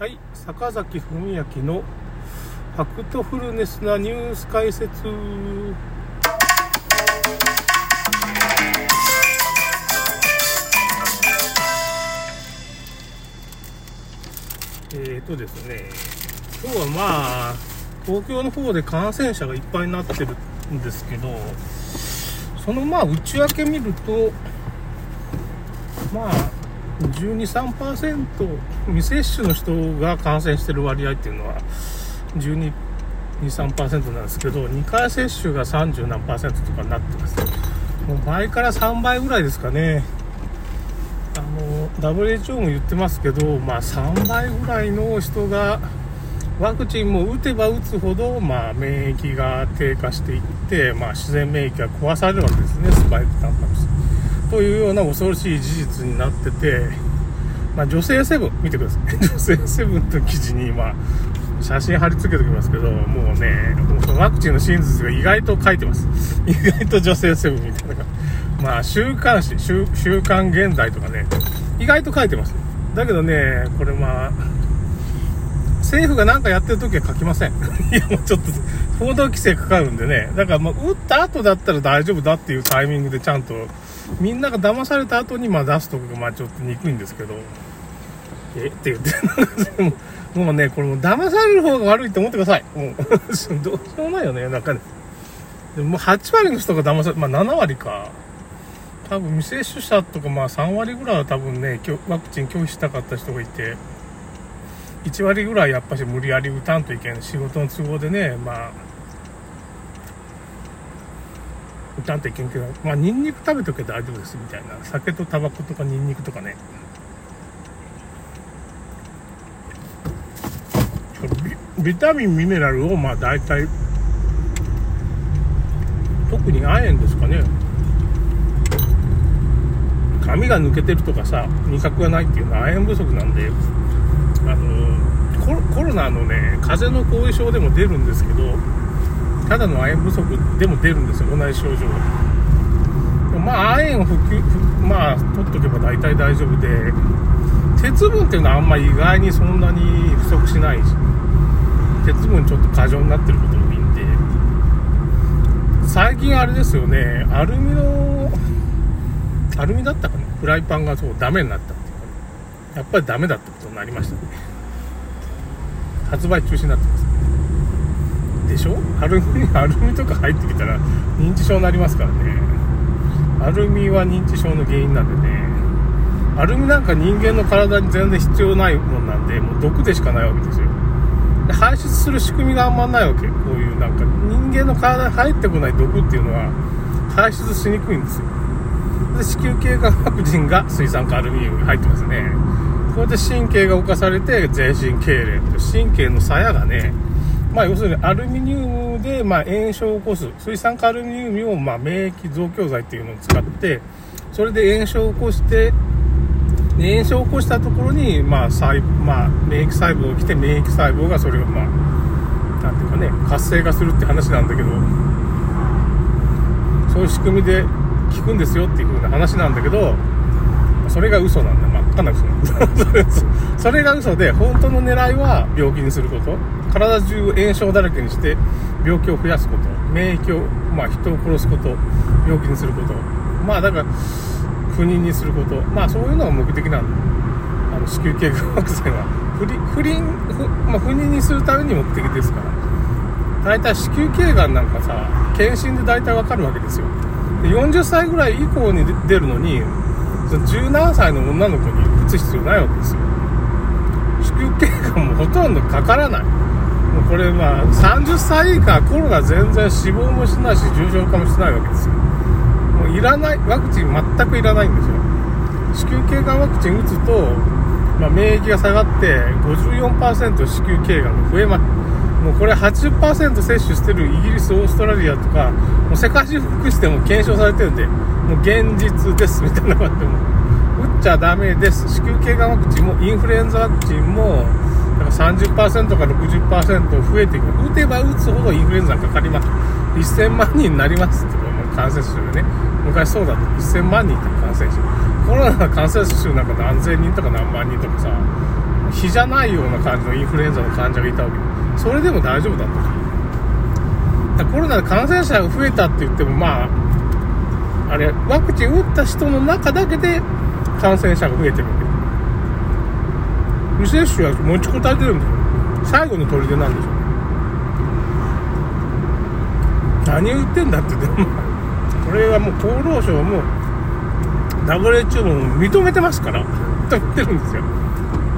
はい、坂崎文明のファクトフルネスなニュース解説。えーとですね、今日はまあ、東京の方で感染者がいっぱいになってるんですけど、そのまあ内訳見ると、まあ、12、3%未接種の人が感染してる割合っていうのは12、3%なんですけど2回接種が30何パーセントとかになってます。もう倍から3倍ぐらいですかね。あの WHO も言ってますけど、まあ、3倍ぐらいの人がワクチンも打てば打つほど、まあ、免疫が低下していって、まあ、自然免疫が壊されるわけですねスパイクタンパク質というような恐ろしい事実になってて、まあ、女性セブン、見てください。女性セブンの記事に今、写真貼り付けておきますけど、もうね、ワクチンの真実が意外と書いてます。意外と女性セブンみたいな。まあ、週刊誌、週週刊現代とかね、意外と書いてます。だけどね、これまあ、政府が何かやってる時は書きません。いや、もうちょっと、報道規制かかるんでね。だから、まあ、打った後だったら大丈夫だっていうタイミングでちゃんとみんなが騙された後にまあ出すとこがまあちょっと憎いんですけど、え？って言ってもう、ね、これも騙される方が悪いって思ってください。もう、どうしようもないよね、なんかね。でも8割の人が騙され、まあ7割か。多分未接種者とかまあ3割ぐらいは多分ね、ワクチン拒否したかった人がいて、1割ぐらいやっぱし無理やり打たんといけない。仕事の都合でね、まあ、ちゃんといけんけど、まあ、ニンニク食べとけば大丈夫ですみたいな。酒とタバコとかニンニクとかね。ビビタミン、ミネラルを、まあ、大体、特に亜鉛ですかね。髪が抜けてるとかさ、味覚がないっていうのは亜鉛不足なんで、あのコロナのね、風邪の後遺症でも出るんですけど、ただの亜鉛不足でも出るんですよ、同じ症状が。まあ、亜鉛を補給、まあ、取っとけば大体大丈夫で、鉄分っていうのはあんまり意外にそんなに不足しないし、鉄分ちょっと過剰になってることもいいんで、最近あれですよね、アルミの、アルミだったかな？フライパンがそうダメになったっていうか、やっぱりダメだってことになりましたね。発売中止になってます。でしょ？アルミ、アルミとか入ってきたら認知症になりますからね。アルミは認知症の原因なんでね。アルミなんか人間の体に全然必要ないもんなんで、もう毒でしかないわけですよ。で排出する仕組みがあんまないわけ。こういうなんか人間の体に入ってこない毒っていうのは排出しにくいんですよ。で、子宮頸がんワクチンが水酸化アルミニウムに入ってますね。これで神経が侵されて全身痙攣と神経の鞘がね、まあ、要するにアルミニウムで、まあ、炎症を起こす。水酸化アルミニウムを、まあ、免疫増強剤っていうのを使ってそれで炎症を起こして炎症を起こしたところに、まあ細まあ、免疫細胞が来て免疫細胞がそれを、まあ、なんていうかね活性化するって話なんだけどそういう仕組みで効くんですよっていう風な話なんだけどそれが嘘なんだ。真っ赤な嘘なんだ。それが嘘で本当の狙いは病気にすること。体中炎症だらけにして病気を増やすこと免疫を、まあ、人を殺すこと病気にすることまあだから不妊にすることまあそういうのが目的なんだあの子宮頸がんワクチンは。不倫不倫不,、まあ、不妊にするために目的ですから。大体子宮頸がんなんかさ検診で大体わかるわけですよ。で40歳ぐらい以降に出るのに十何歳の女の子に打つ必要ないわけですよ。子宮頸がんもほとんどかからない。もうこれまあ30歳以下コロナ全然死亡もしないし重症化もしないわけですよ。もういらないワクチン全くいらないんですよ。子宮頸がんワクチン打つと、まあ、免疫が下がって54%子宮頸がんが増えます。もうこれ80%接種してるイギリス、オーストラリアとか、もう世界中福しても検証されてるんで、もう現実ですみたいな感じでも、打っちゃダメです。子宮頸がんワクチンもインフルエンザワクチンも、だか30%か60%増えていく。打てば打つほどインフルエンザかかります。1000万人になりますって、もう感染者がね。昔そうだと1000万人って感染者。コロナの感染者数なんか何千人とか何万人とかさ、日じゃないような感じのインフルエンザの患者がいたわけそれでも大丈夫だっただコロナで感染者が増えたって言ってもまああれワクチン打った人の中だけで感染者が増えてる未接種は持ちこたえてるんですよ。最後の砦なんでしょ何言ってんだってでも。これはもう厚労省も WHO も認めてますから。と言ってるんですよ。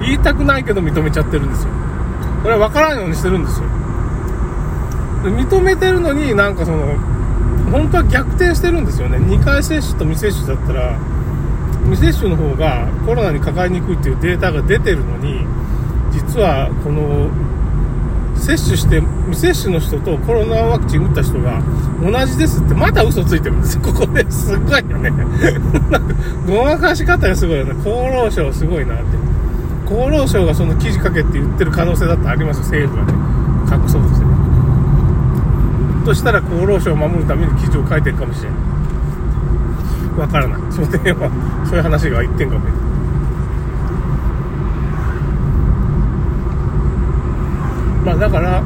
言いたくないけど認めちゃってるんですよ。これは分からんようにしてるんですよ。認めてるのになんかその本当は逆転してるんですよね。2回接種と未接種だったら未接種の方がコロナにかかりにくいっていうデータが出てるのに実はこの接種して未接種の人とコロナワクチン打った人が同じですってまだ嘘ついてるんです。ここですごいよね。ごまかし方がすごいよね。厚労省すごいなって。厚労省がその記事書けって言ってる可能性だってありますよ政府がね。隠そうとしてね。としたら厚労省を守るために記事を書いてるかもしれないわからない。その点はそういう話が言ってんかも。まあだから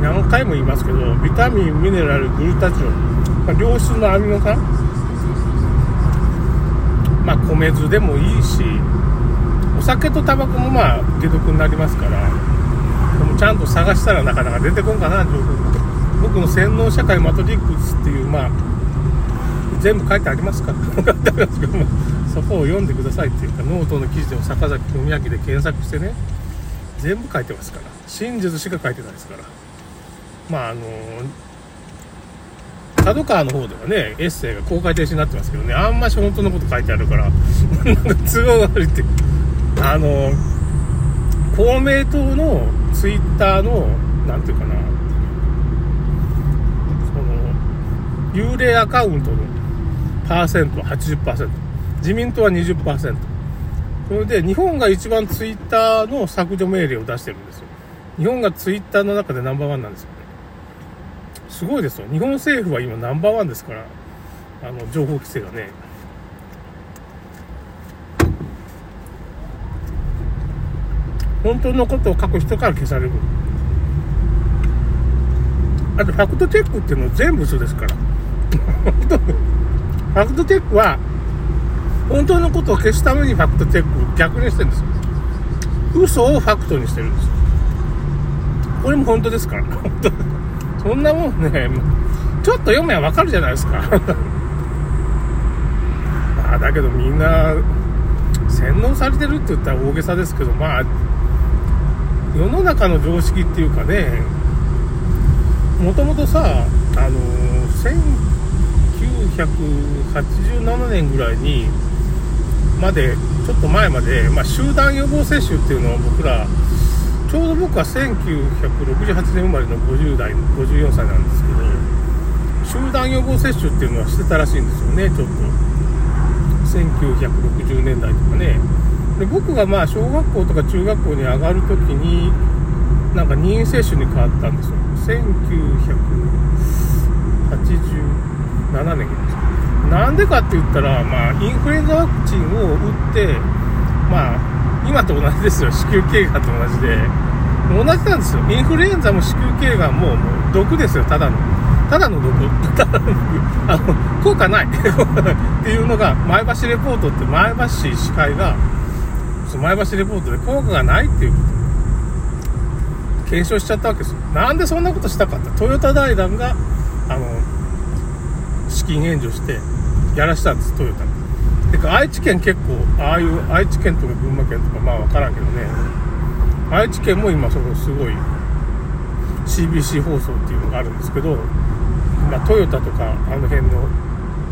何回も言いますけどビタミンミネラルグルタチオン、まあ、良質のアミノ酸まあ米酢でもいいしお酒とタバコもまあ解毒になりますからでもちゃんと探したらなかなか出てこんかな情報僕の洗脳社会マトリックスっていうまあ全部書いてありますから。そこを読んでくださいっていうかノートの記事でも坂崎文明で検索してね全部書いてますから。真実しか書いてないですから。まああの角川の方ではねエッセイが公開停止になってますけどねあんまし本当のこと書いてあるから 都合が悪いってあの公明党のツイッターの何て言うかなその幽霊アカウントのパーセントは80%自民党は20%それで日本が一番ツイッターの削除命令を出してるんですよ。日本がツイッターの中でナンバーワンなんですよね。すごいですよ。日本政府は今ナンバーワンですからあの情報規制がね。本当のことを書く人から消される。あとファクトチェックっていうのは全部嘘ですから。ファクトチェックは本当のことを消すためにファクトチェックを逆にしてるんですよ。嘘をファクトにしてるんですよ。これも本当ですから。そんなもんね。ちょっと読めばわかるじゃないですか。まあだけどみんな洗脳されてるって言ったら大げさですけどまあ世の中の常識っていうかねもともとさあの1987年ぐらいにまでちょっと前まで、まあ、集団予防接種っていうのを僕らちょうど僕は1968年生まれの50代54歳なんですけど集団予防接種っていうのはしてたらしいんですよねちょっと。1960年代とかね。で僕がまあ小学校とか中学校に上がる時になんか任意接種に変わったんですよ。7年ですなんでかって言ったら、まあ、インフルエンザワクチンを打って、まあ、今と同じですよ、子宮頸がんと同じで、同じなんですよ、インフルエンザも子宮頸がんももう毒ですよ、ただの。ただの毒。ただの毒。あの、効果ない っていうのが、前橋レポートって前橋市医師会が、前橋レポートで効果がないっていうこと検証しちゃったわけですよ。なんでそんなことしたかって、トヨタ財団が、あの、資金援助して、やらしたんですトヨタてか愛知県結構ああいう愛知県とか群馬県とかまあ分からんけどね。愛知県も今そのすごい CBC 放送っていうのがあるんですけど、まあ、トヨタとかあの辺の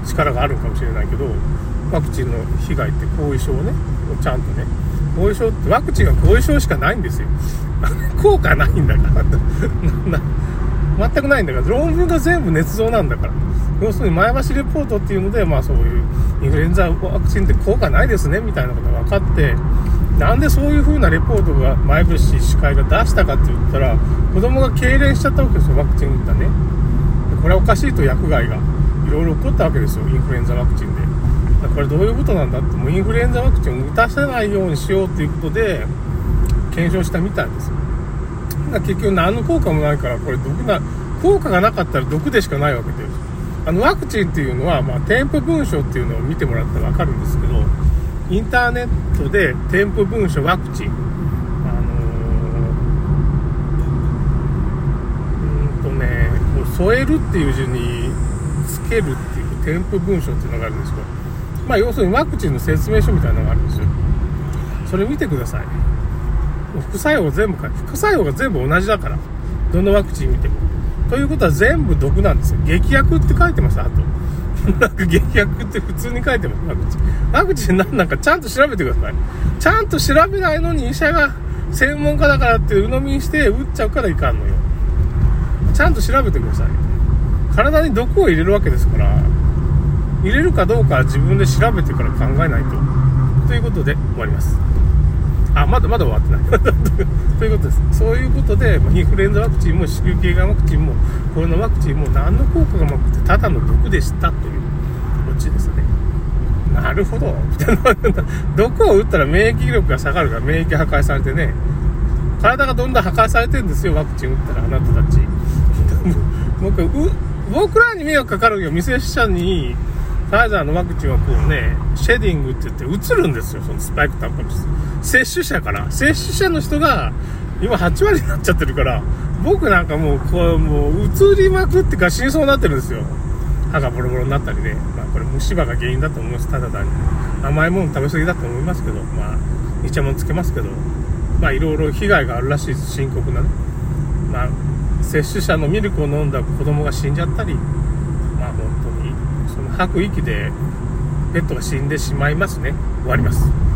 力があるかもしれないけどワクチンの被害って後遺症をねちゃんとね後遺症ってワクチンは後遺症しかないんですよ。効果ないんだから。全くないんだから。論文が全部捏造なんだから。要するに前橋レポートっていうので、まあそういうインフルエンザワクチンって効果ないですねみたいなことが分かって、なんでそういう風なレポートが前橋医師会が出したかって言ったら、子供が痙攣しちゃったわけですよ、ワクチン打ったね。これはおかしいと薬害がいろいろ起こったわけですよ、インフルエンザワクチンで。これどういうことなんだってもうインフルエンザワクチンを打たせないようにしようということで検証したみたいですよだ結局何の効果もないからこれ毒な効果がなかったら毒でしかないわけであのワクチンっていうのは、まあ、添付文書っていうのを見てもらったら分かるんですけどインターネットで添付文書ワクチン。あのー、うんとね添えるっていう字につけるっていう添付文書っていうのがあるんですけどまあ要するにワクチンの説明書みたいなのがあるんですよ。それ見てください。副作用全部副作用が全部同じだからどのワクチン見ても。ということは全部毒なんですよ。劇薬って書いてましたあと。なんか劇薬って普通に書いてますワクチン。ワクチン何なんかちゃんと調べてください。ちゃんと調べないのに医者が専門家だからって鵜呑みにして打っちゃうからいかんのよ。ちゃんと調べてください。体に毒を入れるわけですから入れるかどうかは自分で調べてから考えないと。ということで終わります。あ、まだまだ終わってない。ということです。そういうことで、インフルエンザワクチンも子宮頸がんワクチンもコロナワクチンも何の効果がなくてただの毒でしたというオチですね。なるほど。毒を打ったら免疫力が下がるから免疫破壊されてね、体がどんどん破壊されてるんですよ、ワクチン打ったらあなたたち。僕、僕らに迷惑かかるよ、未接種者にファイザーのワクチンはこうね、シェディングって言って映るんですよ、そのスパイクタンパク質。接種者から。接種者の人が今8割になっちゃってるから、僕なんかもう、こう、もう映りまくってか死にそうになってるんですよ。歯がボロボロになったりね。まあこれ虫歯が原因だと思います。ただ単に。甘いもの食べ過ぎだと思いますけど、まあ、イチャモンつけますけど、まあいろいろ被害があるらしいです。深刻なね。まあ、接種者のミルクを飲んだ子供が死んじゃったり、まあ本、吐く息でペットが死んでしまいますね。終わります。